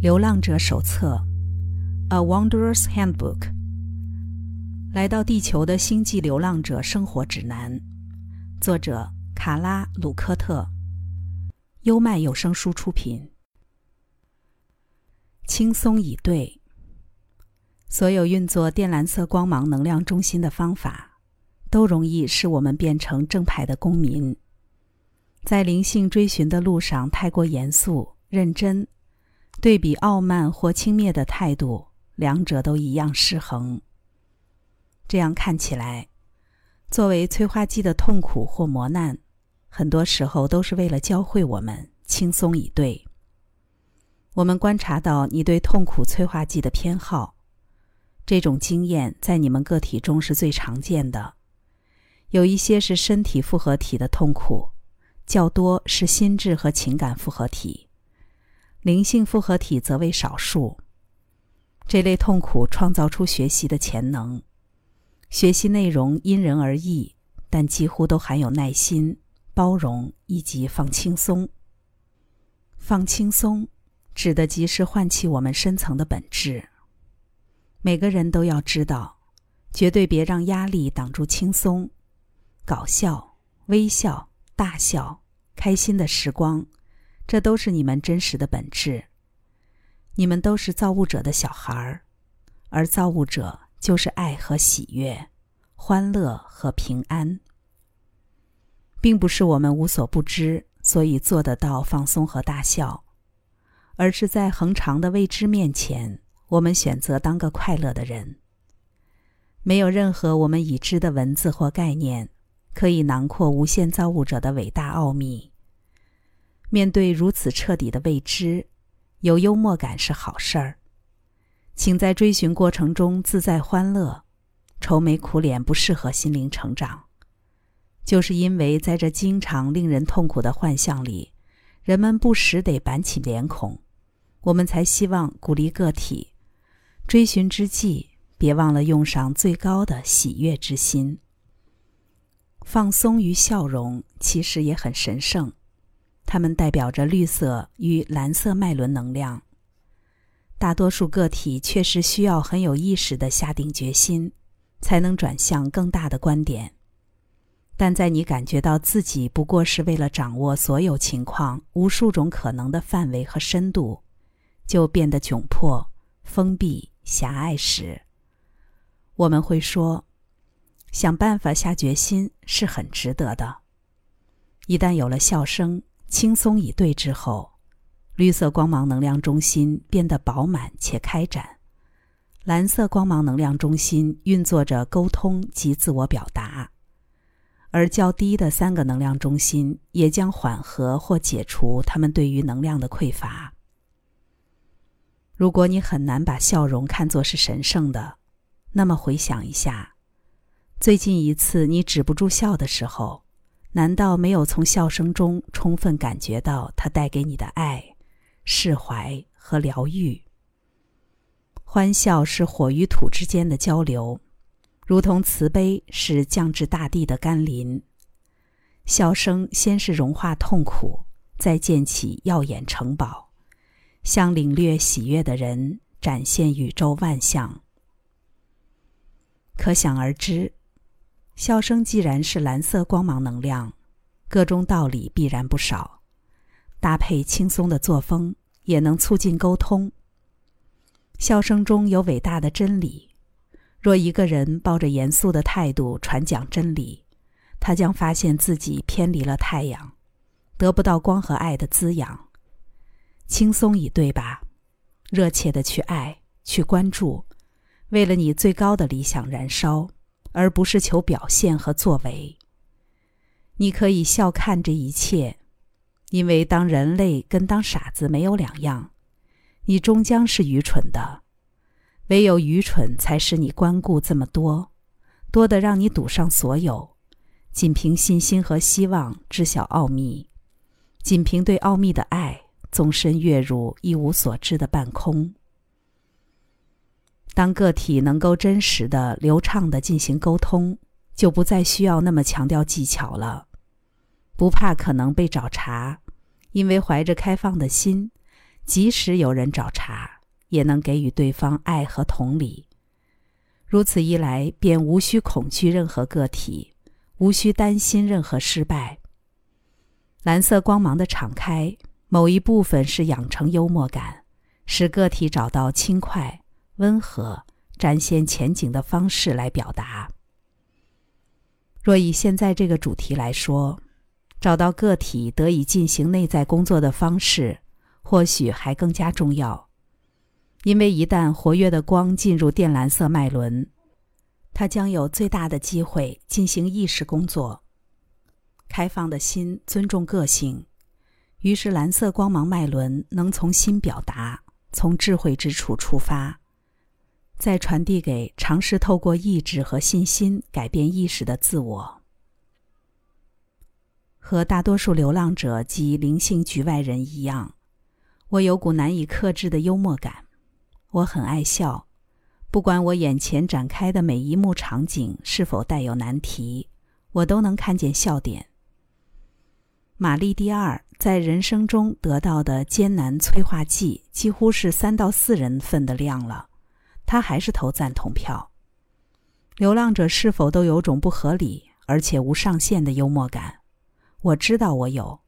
流浪者手册，《A Wanderer's Handbook》。来到地球的星际流浪者生活指南，作者卡拉·鲁科特，优麦有声书出品。轻松以对，所有运作靛蓝色光芒能量中心的方法，都容易使我们变成正派的公民。在灵性追寻的路上，太过严肃、认真。对比傲慢或轻蔑的态度，两者都一样失衡。这样看起来，作为催化剂的痛苦或磨难，很多时候都是为了教会我们轻松以对。我们观察到你对痛苦催化剂的偏好，这种经验在你们个体中是最常见的。有一些是身体复合体的痛苦，较多是心智和情感复合体。灵性复合体则为少数。这类痛苦创造出学习的潜能，学习内容因人而异，但几乎都含有耐心、包容以及放轻松。放轻松，指的即是唤起我们深层的本质。每个人都要知道，绝对别让压力挡住轻松、搞笑、微笑、大笑、开心的时光。这都是你们真实的本质。你们都是造物者的小孩儿，而造物者就是爱和喜悦、欢乐和平安。并不是我们无所不知，所以做得到放松和大笑，而是在恒长的未知面前，我们选择当个快乐的人。没有任何我们已知的文字或概念，可以囊括无限造物者的伟大奥秘。面对如此彻底的未知，有幽默感是好事儿。请在追寻过程中自在欢乐，愁眉苦脸不适合心灵成长。就是因为在这经常令人痛苦的幻象里，人们不时得板起脸孔，我们才希望鼓励个体追寻之际，别忘了用上最高的喜悦之心。放松与笑容其实也很神圣。它们代表着绿色与蓝色脉轮能量。大多数个体确实需要很有意识的下定决心，才能转向更大的观点。但在你感觉到自己不过是为了掌握所有情况、无数种可能的范围和深度，就变得窘迫、封闭、狭隘时，我们会说：想办法下决心是很值得的。一旦有了笑声。轻松以对之后，绿色光芒能量中心变得饱满且开展，蓝色光芒能量中心运作着沟通及自我表达，而较低的三个能量中心也将缓和或解除他们对于能量的匮乏。如果你很难把笑容看作是神圣的，那么回想一下，最近一次你止不住笑的时候。难道没有从笑声中充分感觉到它带给你的爱、释怀和疗愈？欢笑是火与土之间的交流，如同慈悲是降至大地的甘霖。笑声先是融化痛苦，再建起耀眼城堡，向领略喜悦的人展现宇宙万象。可想而知。笑声既然是蓝色光芒能量，各中道理必然不少。搭配轻松的作风，也能促进沟通。笑声中有伟大的真理。若一个人抱着严肃的态度传讲真理，他将发现自己偏离了太阳，得不到光和爱的滋养。轻松以对吧，热切的去爱，去关注，为了你最高的理想燃烧。而不是求表现和作为。你可以笑看这一切，因为当人类跟当傻子没有两样，你终将是愚蠢的。唯有愚蠢才使你关顾这么多，多的让你赌上所有，仅凭信心和希望知晓奥秘，仅凭对奥秘的爱，纵身跃入一无所知的半空。当个体能够真实的、流畅的进行沟通，就不再需要那么强调技巧了。不怕可能被找茬，因为怀着开放的心，即使有人找茬，也能给予对方爱和同理。如此一来，便无需恐惧任何个体，无需担心任何失败。蓝色光芒的敞开，某一部分是养成幽默感，使个体找到轻快、温和、展现前景的方式来表达。若以现在这个主题来说，找到个体得以进行内在工作的方式，或许还更加重要。因为一旦活跃的光进入靛蓝色脉轮，它将有最大的机会进行意识工作。开放的心尊重个性，于是蓝色光芒脉轮能从心表达，从智慧之处出发。再传递给尝试透过意志和信心改变意识的自我。和大多数流浪者及灵性局外人一样，我有股难以克制的幽默感。我很爱笑，不管我眼前展开的每一幕场景是否带有难题，我都能看见笑点。玛丽第二在人生中得到的艰难催化剂几乎是三到四人份的量了。他还是投赞同票。流浪者是否都有种不合理而且无上限的幽默感？我知道我有，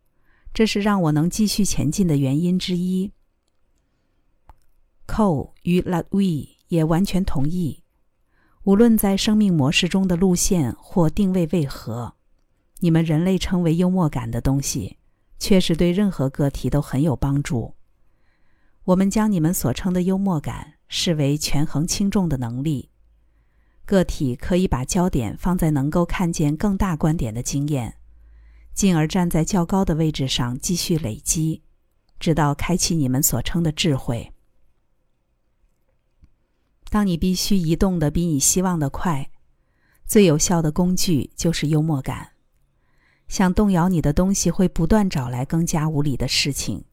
这是让我能继续前进的原因之一。COE 与 Latwe 也完全同意，无论在生命模式中的路线或定位为何，你们人类称为幽默感的东西，确实对任何个体都很有帮助。我们将你们所称的幽默感。视为权衡轻重的能力，个体可以把焦点放在能够看见更大观点的经验，进而站在较高的位置上继续累积，直到开启你们所称的智慧。当你必须移动的比你希望的快，最有效的工具就是幽默感。想动摇你的东西会不断找来更加无理的事情。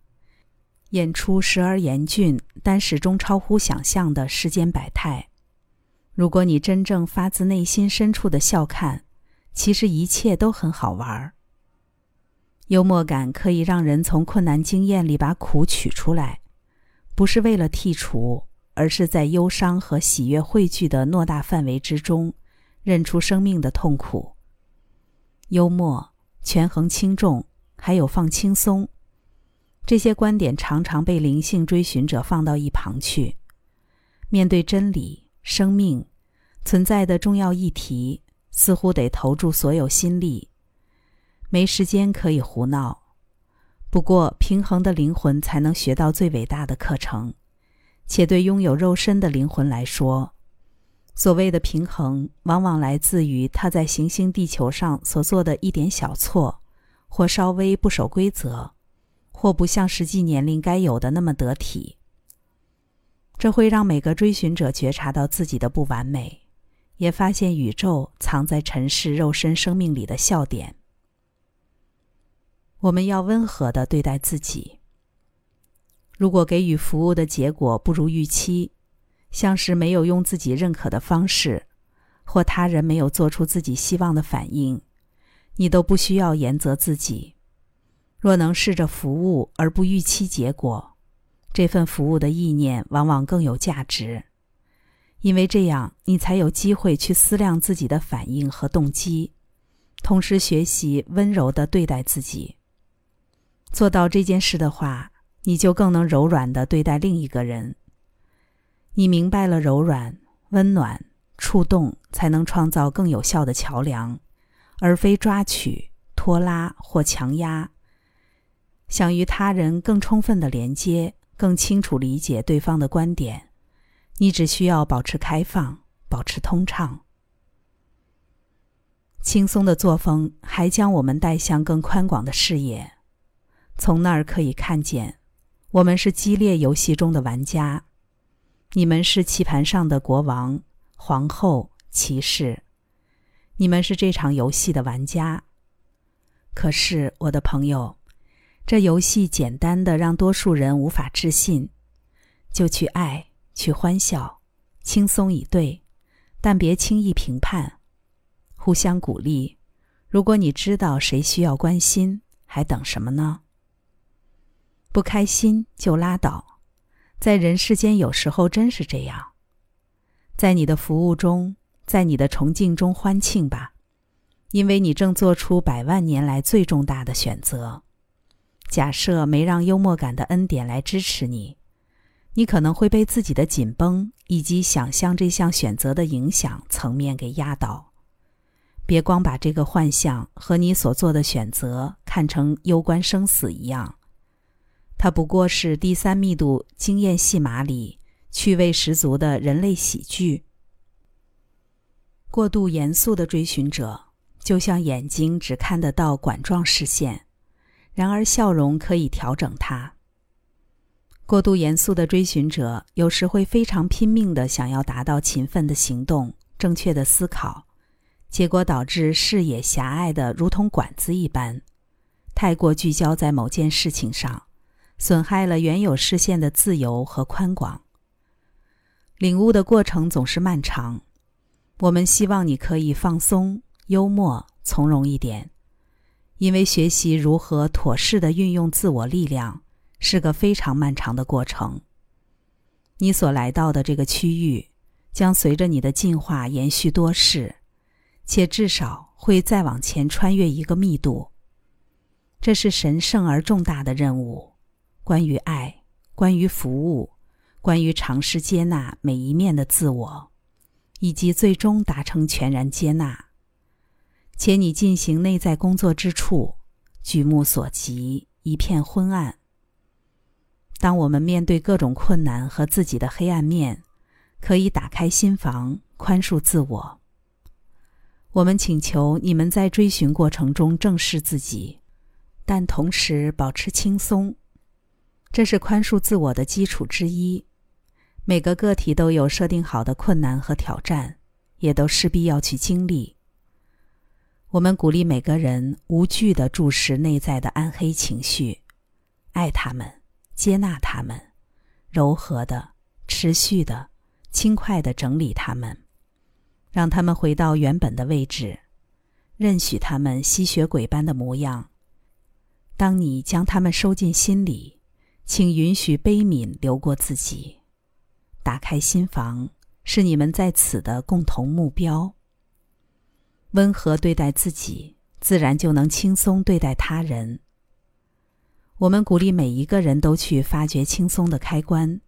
演出时而严峻，但始终超乎想象的世间百态。如果你真正发自内心深处的笑看，其实一切都很好玩儿。幽默感可以让人从困难经验里把苦取出来，不是为了剔除，而是在忧伤和喜悦汇聚的偌大范围之中，认出生命的痛苦。幽默、权衡轻重，还有放轻松。这些观点常常被灵性追寻者放到一旁去。面对真理、生命存在的重要议题，似乎得投注所有心力，没时间可以胡闹。不过，平衡的灵魂才能学到最伟大的课程。且对拥有肉身的灵魂来说，所谓的平衡，往往来自于他在行星地球上所做的一点小错，或稍微不守规则。或不像实际年龄该有的那么得体，这会让每个追寻者觉察到自己的不完美，也发现宇宙藏在尘世肉身生命里的笑点。我们要温和的对待自己。如果给予服务的结果不如预期，像是没有用自己认可的方式，或他人没有做出自己希望的反应，你都不需要严责自己。若能试着服务而不预期结果，这份服务的意念往往更有价值，因为这样你才有机会去思量自己的反应和动机，同时学习温柔的对待自己。做到这件事的话，你就更能柔软的对待另一个人。你明白了，柔软、温暖、触动，才能创造更有效的桥梁，而非抓取、拖拉或强压。想与他人更充分的连接，更清楚理解对方的观点，你只需要保持开放，保持通畅。轻松的作风还将我们带向更宽广的视野，从那儿可以看见，我们是激烈游戏中的玩家，你们是棋盘上的国王、皇后、骑士，你们是这场游戏的玩家。可是，我的朋友。这游戏简单的让多数人无法置信，就去爱，去欢笑，轻松以对，但别轻易评判，互相鼓励。如果你知道谁需要关心，还等什么呢？不开心就拉倒，在人世间有时候真是这样。在你的服务中，在你的崇敬中欢庆吧，因为你正做出百万年来最重大的选择。假设没让幽默感的恩典来支持你，你可能会被自己的紧绷以及想象这项选择的影响层面给压倒。别光把这个幻象和你所做的选择看成攸关生死一样，它不过是第三密度经验戏码里趣味十足的人类喜剧。过度严肃的追寻者，就像眼睛只看得到管状视线。然而，笑容可以调整它。过度严肃的追寻者有时会非常拼命的想要达到勤奋的行动、正确的思考，结果导致视野狭隘的如同管子一般，太过聚焦在某件事情上，损害了原有视线的自由和宽广。领悟的过程总是漫长，我们希望你可以放松、幽默、从容一点。因为学习如何妥适的运用自我力量是个非常漫长的过程。你所来到的这个区域将随着你的进化延续多世，且至少会再往前穿越一个密度。这是神圣而重大的任务，关于爱，关于服务，关于尝试接纳每一面的自我，以及最终达成全然接纳。且你进行内在工作之处，举目所及一片昏暗。当我们面对各种困难和自己的黑暗面，可以打开心房，宽恕自我。我们请求你们在追寻过程中正视自己，但同时保持轻松。这是宽恕自我的基础之一。每个个体都有设定好的困难和挑战，也都势必要去经历。我们鼓励每个人无惧地注视内在的暗黑情绪，爱他们，接纳他们，柔和的、持续的、轻快地整理他们，让他们回到原本的位置，任许他们吸血鬼般的模样。当你将他们收进心里，请允许悲悯流过自己，打开心房，是你们在此的共同目标。温和对待自己，自然就能轻松对待他人。我们鼓励每一个人都去发掘轻松的开关，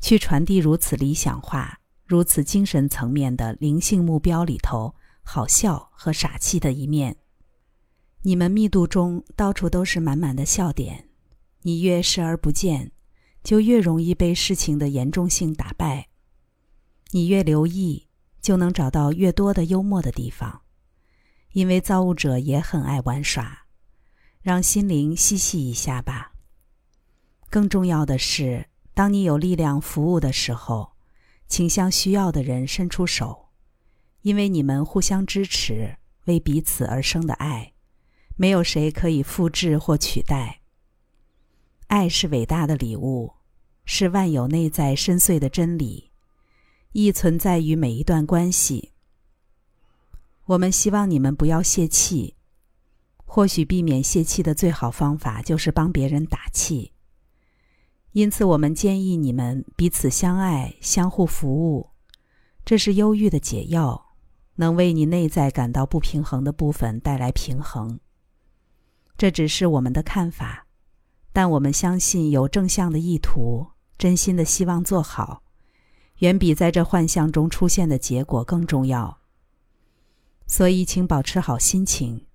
去传递如此理想化、如此精神层面的灵性目标里头好笑和傻气的一面。你们密度中到处都是满满的笑点，你越视而不见，就越容易被事情的严重性打败；你越留意，就能找到越多的幽默的地方。因为造物者也很爱玩耍，让心灵嬉戏一下吧。更重要的是，当你有力量服务的时候，请向需要的人伸出手，因为你们互相支持，为彼此而生的爱，没有谁可以复制或取代。爱是伟大的礼物，是万有内在深邃的真理，亦存在于每一段关系。我们希望你们不要泄气。或许避免泄气的最好方法就是帮别人打气。因此，我们建议你们彼此相爱、相互服务，这是忧郁的解药，能为你内在感到不平衡的部分带来平衡。这只是我们的看法，但我们相信有正向的意图、真心的希望做好，远比在这幻象中出现的结果更重要。所以，请保持好心情。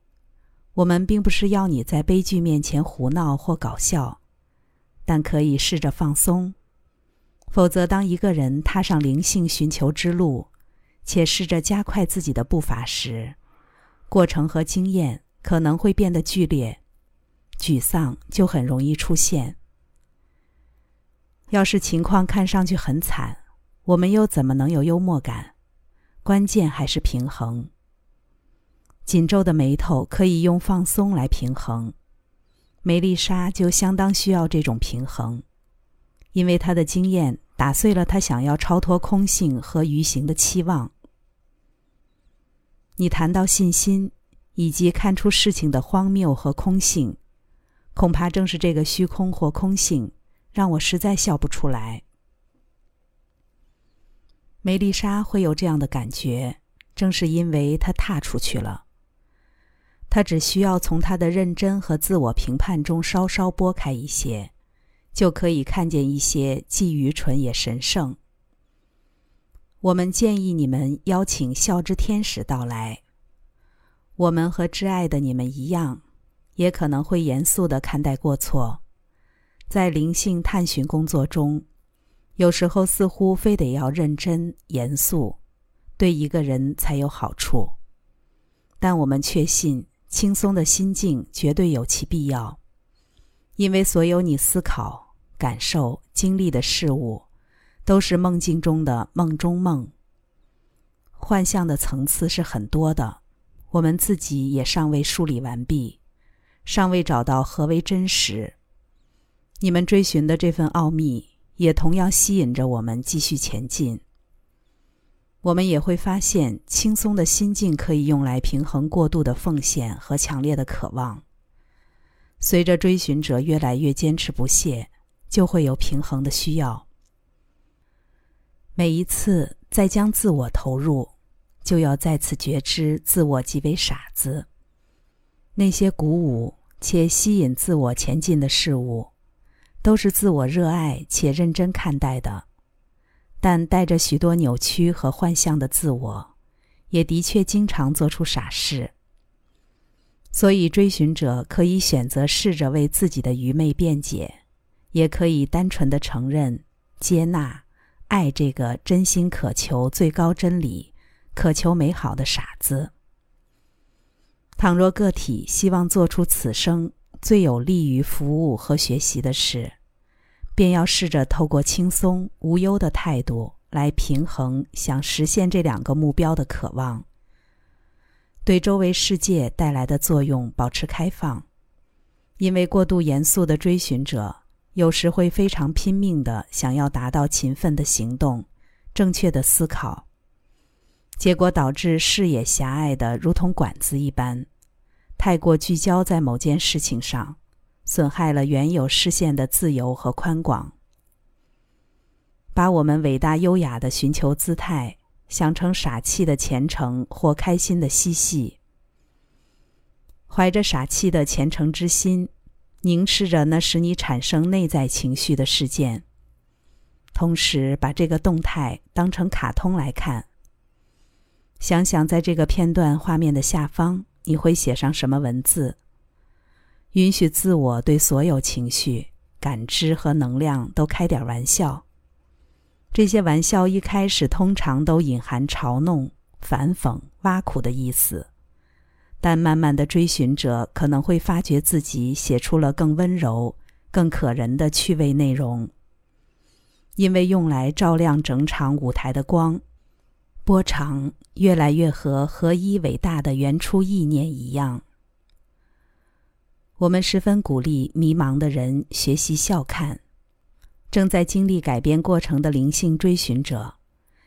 我们并不是要你在悲剧面前胡闹或搞笑，但可以试着放松。否则，当一个人踏上灵性寻求之路，且试着加快自己的步伐时，过程和经验可能会变得剧烈，沮丧就很容易出现。要是情况看上去很惨，我们又怎么能有幽默感？关键还是平衡。紧皱的眉头可以用放松来平衡，梅丽莎就相当需要这种平衡，因为她的经验打碎了她想要超脱空性和愚行的期望。你谈到信心，以及看出事情的荒谬和空性，恐怕正是这个虚空或空性，让我实在笑不出来。梅丽莎会有这样的感觉，正是因为她踏出去了。他只需要从他的认真和自我评判中稍稍拨开一些，就可以看见一些既愚蠢也神圣。我们建议你们邀请笑之天使到来。我们和挚爱的你们一样，也可能会严肃地看待过错。在灵性探寻工作中，有时候似乎非得要认真严肃，对一个人才有好处。但我们确信，轻松的心境绝对有其必要，因为所有你思考、感受、经历的事物。都是梦境中的梦中梦。幻象的层次是很多的，我们自己也尚未梳理完毕，尚未找到何为真实。你们追寻的这份奥秘，也同样吸引着我们继续前进。我们也会发现，轻松的心境可以用来平衡过度的奉献和强烈的渴望。随着追寻者越来越坚持不懈，就会有平衡的需要。每一次再将自我投入，就要再次觉知自我即为傻子。那些鼓舞且吸引自我前进的事物，都是自我热爱且认真看待的，但带着许多扭曲和幻象的自我，也的确经常做出傻事。所以，追寻者可以选择试着为自己的愚昧辩解，也可以单纯的承认、接纳。爱这个真心渴求最高真理、渴求美好的傻子。倘若个体希望做出此生最有利于服务和学习的事，便要试着透过轻松无忧的态度来平衡想实现这两个目标的渴望。对周围世界带来的作用保持开放，因为过度严肃的追寻者。有时会非常拼命的想要达到勤奋的行动、正确的思考，结果导致视野狭隘的如同管子一般，太过聚焦在某件事情上，损害了原有视线的自由和宽广。把我们伟大优雅的寻求姿态想成傻气的虔诚或开心的嬉戏，怀着傻气的虔诚之心。凝视着那使你产生内在情绪的事件，同时把这个动态当成卡通来看。想想在这个片段画面的下方，你会写上什么文字？允许自我对所有情绪、感知和能量都开点玩笑。这些玩笑一开始通常都隐含嘲弄、反讽、挖苦的意思。但慢慢的，追寻者可能会发觉自己写出了更温柔、更可人的趣味内容，因为用来照亮整场舞台的光，波长越来越和合一伟大的原初意念一样。我们十分鼓励迷茫的人学习笑看，正在经历改变过程的灵性追寻者，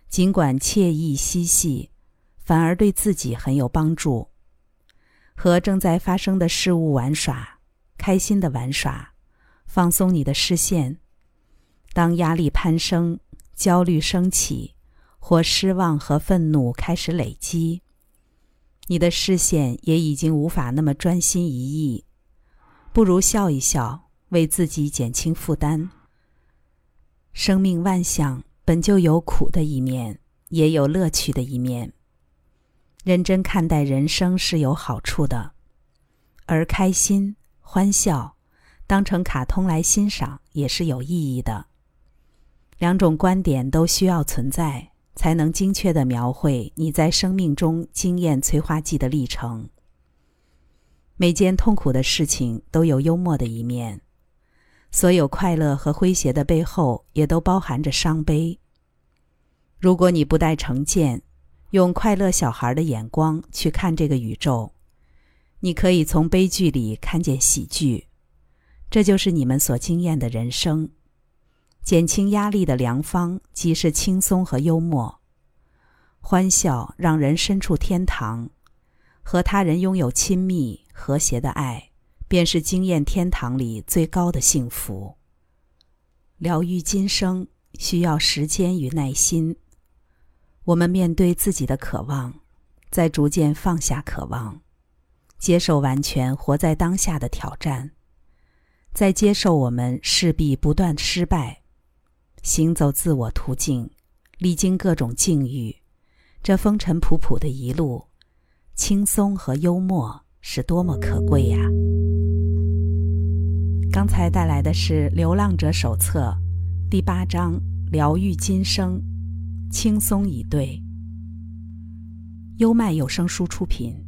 尽管惬意嬉戏，反而对自己很有帮助。和正在发生的事物玩耍，开心的玩耍，放松你的视线。当压力攀升、焦虑升起，或失望和愤怒开始累积，你的视线也已经无法那么专心一意。不如笑一笑，为自己减轻负担。生命万象本就有苦的一面，也有乐趣的一面。认真看待人生是有好处的，而开心、欢笑，当成卡通来欣赏也是有意义的。两种观点都需要存在，才能精确的描绘你在生命中经验催化剂的历程。每件痛苦的事情都有幽默的一面，所有快乐和诙谐的背后也都包含着伤悲。如果你不带成见。用快乐小孩的眼光去看这个宇宙，你可以从悲剧里看见喜剧，这就是你们所经验的人生。减轻压力的良方即是轻松和幽默，欢笑让人身处天堂，和他人拥有亲密和谐的爱，便是经验天堂里最高的幸福。疗愈今生需要时间与耐心。我们面对自己的渴望，在逐渐放下渴望，接受完全活在当下的挑战，在接受我们势必不断失败，行走自我途径，历经各种境遇，这风尘仆仆的一路，轻松和幽默是多么可贵呀！刚才带来的是《流浪者手册》第八章“疗愈今生”。轻松以对，优麦有声书出品。